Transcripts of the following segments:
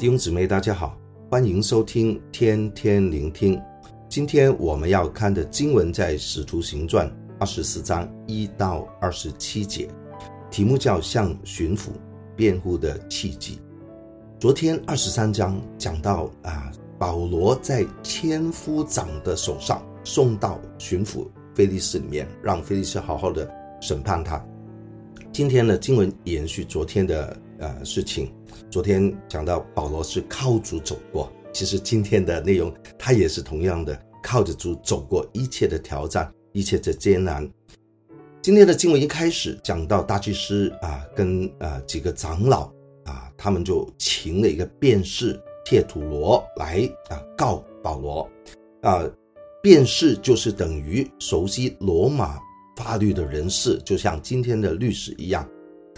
弟兄姊妹，大家好，欢迎收听天天聆听。今天我们要看的经文在《使徒行传》二十四章一到二十七节，题目叫“向巡抚辩护的契机”。昨天二十三章讲到啊，保罗在千夫长的手上送到巡抚腓力斯里面，让腓力斯好好的审判他。今天呢，经文延续昨天的呃事情。昨天讲到保罗是靠主走过，其实今天的内容他也是同样的靠着主走过一切的挑战，一切的艰难。今天的经文一开始讲到大祭司啊，跟啊几个长老啊，他们就请了一个辩士帖土罗来啊告保罗啊，辩士就是等于熟悉罗马法律的人士，就像今天的律师一样。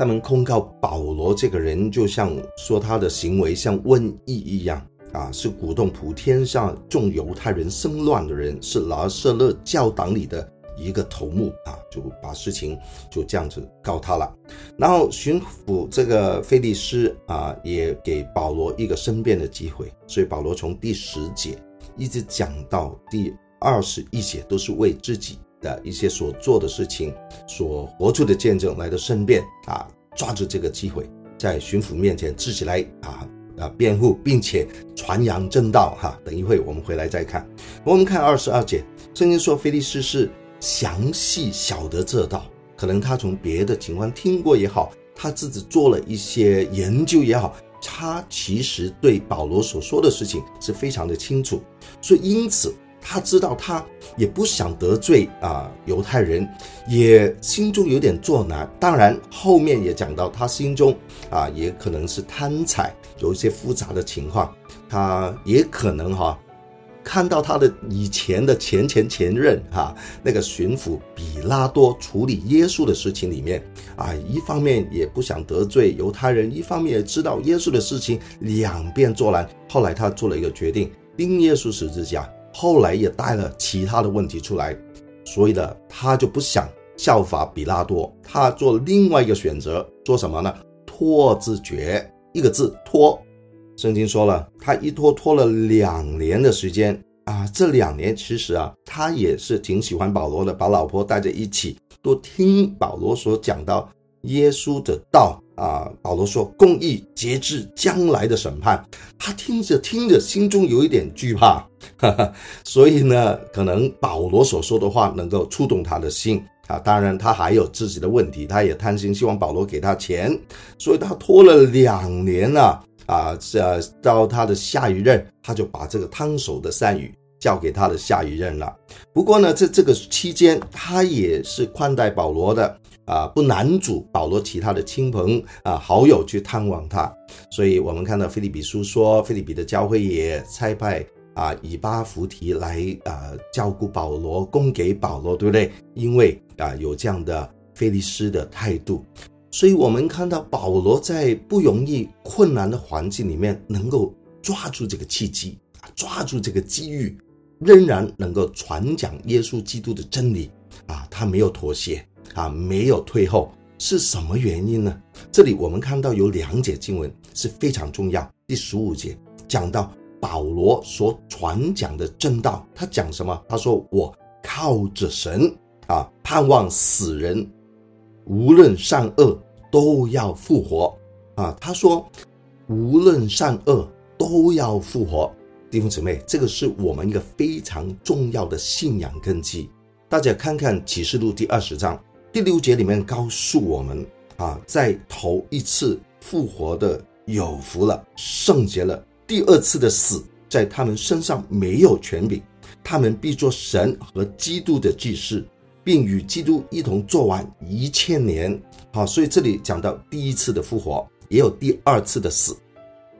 他们控告保罗这个人，就像说他的行为像瘟疫一样啊，是鼓动普天下众犹太人生乱的人，是拿撒勒教党里的一个头目啊，就把事情就这样子告他了。然后巡抚这个菲利斯啊，也给保罗一个申辩的机会，所以保罗从第十节一直讲到第二十一节，都是为自己的一些所做的事情，所活出的见证来的申辩啊，抓住这个机会，在巡抚面前自己来啊啊辩护，并且传扬正道哈、等一会我们回来再看。我们看二十二节，圣经说菲利斯是详细晓得这道，可能他从别的情况听过也好，他自己做了一些研究也好，他其实对保罗所说的事情是非常的清楚，所以因此。他知道他也不想得罪啊犹太人，也心中有点作难。当然后面也讲到他心中啊也可能是贪财，有一些复杂的情况。他也可能哈、看到他的以前的前前前任哈、那个巡抚比拉多处理耶稣的事情里面啊，一方面也不想得罪犹太人，一方面也知道耶稣的事情两边作难。后来他做了一个决定，钉耶稣十字架。后来也带了其他的问题出来，所以呢，他就不想效法比拉多，他做另外一个选择，做什么呢？拖字诀，一个字拖。圣经说了，他一拖拖了两年的时间啊，这两年其实啊，他也是挺喜欢保罗的，把老婆带着一起，多听保罗所讲到耶稣的道。啊，保罗说公义节制将来的审判，他听着听着心中有一点惧怕，哈哈，所以呢，可能保罗所说的话能够触动他的心啊。当然，他还有自己的问题，他也贪心，希望保罗给他钱，所以他拖了两年了啊，这到他的下一任，他就把这个烫手的山芋交给他的下一任了。不过呢，在这个期间，他也是宽待保罗的。啊，不拦阻保罗其他的亲朋啊好友去探望他，所以我们看到腓利比书说，腓利比的教会也差派啊以巴弗提来啊照顾保罗，供给保罗，对不对？因为啊有这样的腓利斯的态度，所以我们看到保罗在不容易、困难的环境里面，能够抓住这个契机，抓住这个机遇，仍然能够传讲耶稣基督的真理啊，他没有妥协。啊，没有退后是什么原因呢？这里我们看到有两节经文是非常重要。第十五节讲到保罗所传讲的正道，他讲什么？他说：“我靠着神啊，盼望死人无论善恶都要复活啊。”他说：“无论善恶都要复活。”弟兄姊妹，这个是我们一个非常重要的信仰根基。大家看看启示录第二十章。第六节里面告诉我们啊，在头一次复活的有福了，圣洁了。第二次的死在他们身上没有权柄，他们必做神和基督的祭司，并与基督一同做完一千年。好，所以这里讲到第一次的复活，也有第二次的死。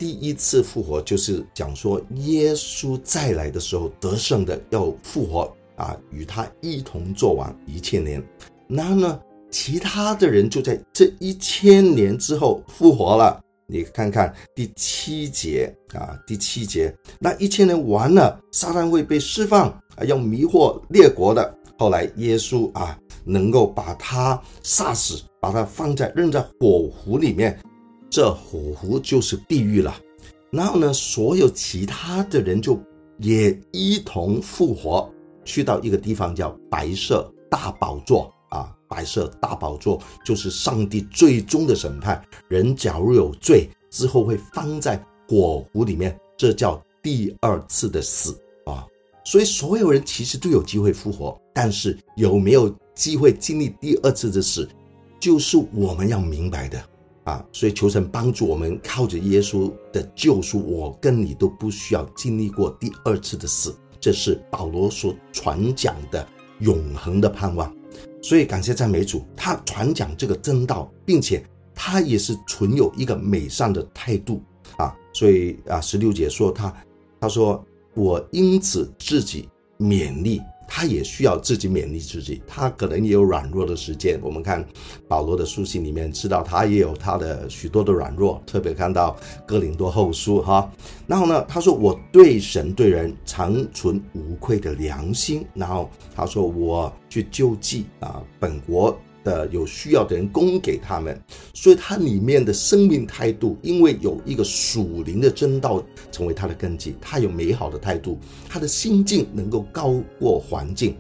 第一次复活就是讲说耶稣再来的时候得胜的要复活啊，与他一同做完一千年。那呢，其他的人就在这一千年之后复活了。你看看第七节啊，第七节，那一千年完了，撒旦会被释放啊，要迷惑列国的。后来耶稣啊，能够把他杀死，把他放在扔在火湖里面，这火湖就是地狱了。然后呢，所有其他的人就也一同复活，去到一个地方叫白色大宝座啊。白色大宝座就是上帝最终的审判。人假如有罪之后，会放在火湖里面，这叫第二次的死啊。所以所有人其实都有机会复活，但是有没有机会经历第二次的死，就是我们要明白的啊。所以求神帮助我们，靠着耶稣的救赎，我跟你都不需要经历过第二次的死。这是保罗所传讲的永恒的盼望。所以感谢赞美主，他传讲这个真道，并且他也是存有一个美善的态度啊。所以啊，十六节说他，他说。我因此自己勉励，他也需要自己勉励自己。他可能也有软弱的时间。我们看保罗的书信里面，知道他也有他的许多的软弱。特别看到哥林多后书哈，然后呢，他说我对神对人常存无愧的良心。然后他说我去救济啊，本国。的有需要的人供给他们，所以他里面的生命态度，因为有一个属灵的真道成为他的根基，他有美好的态度，他的心境能够高过环境，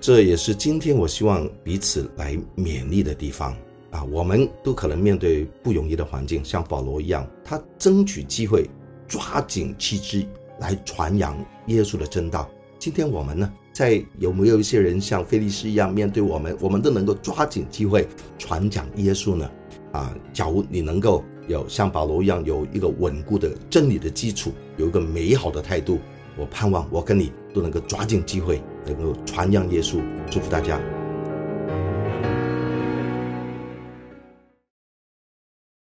这也是今天我希望彼此来勉励的地方啊！我们都可能面对不容易的环境，像保罗一样，他争取机会，抓紧契机来传扬耶稣的真道。今天我们呢？在有没有一些人像菲利斯一样面对我们，我们都能够抓紧机会传讲耶稣呢？啊，假如你能够有像保罗一样有一个稳固的真理的基础，有一个美好的态度，我盼望我跟你都能够抓紧机会，能够传扬耶稣。祝福大家。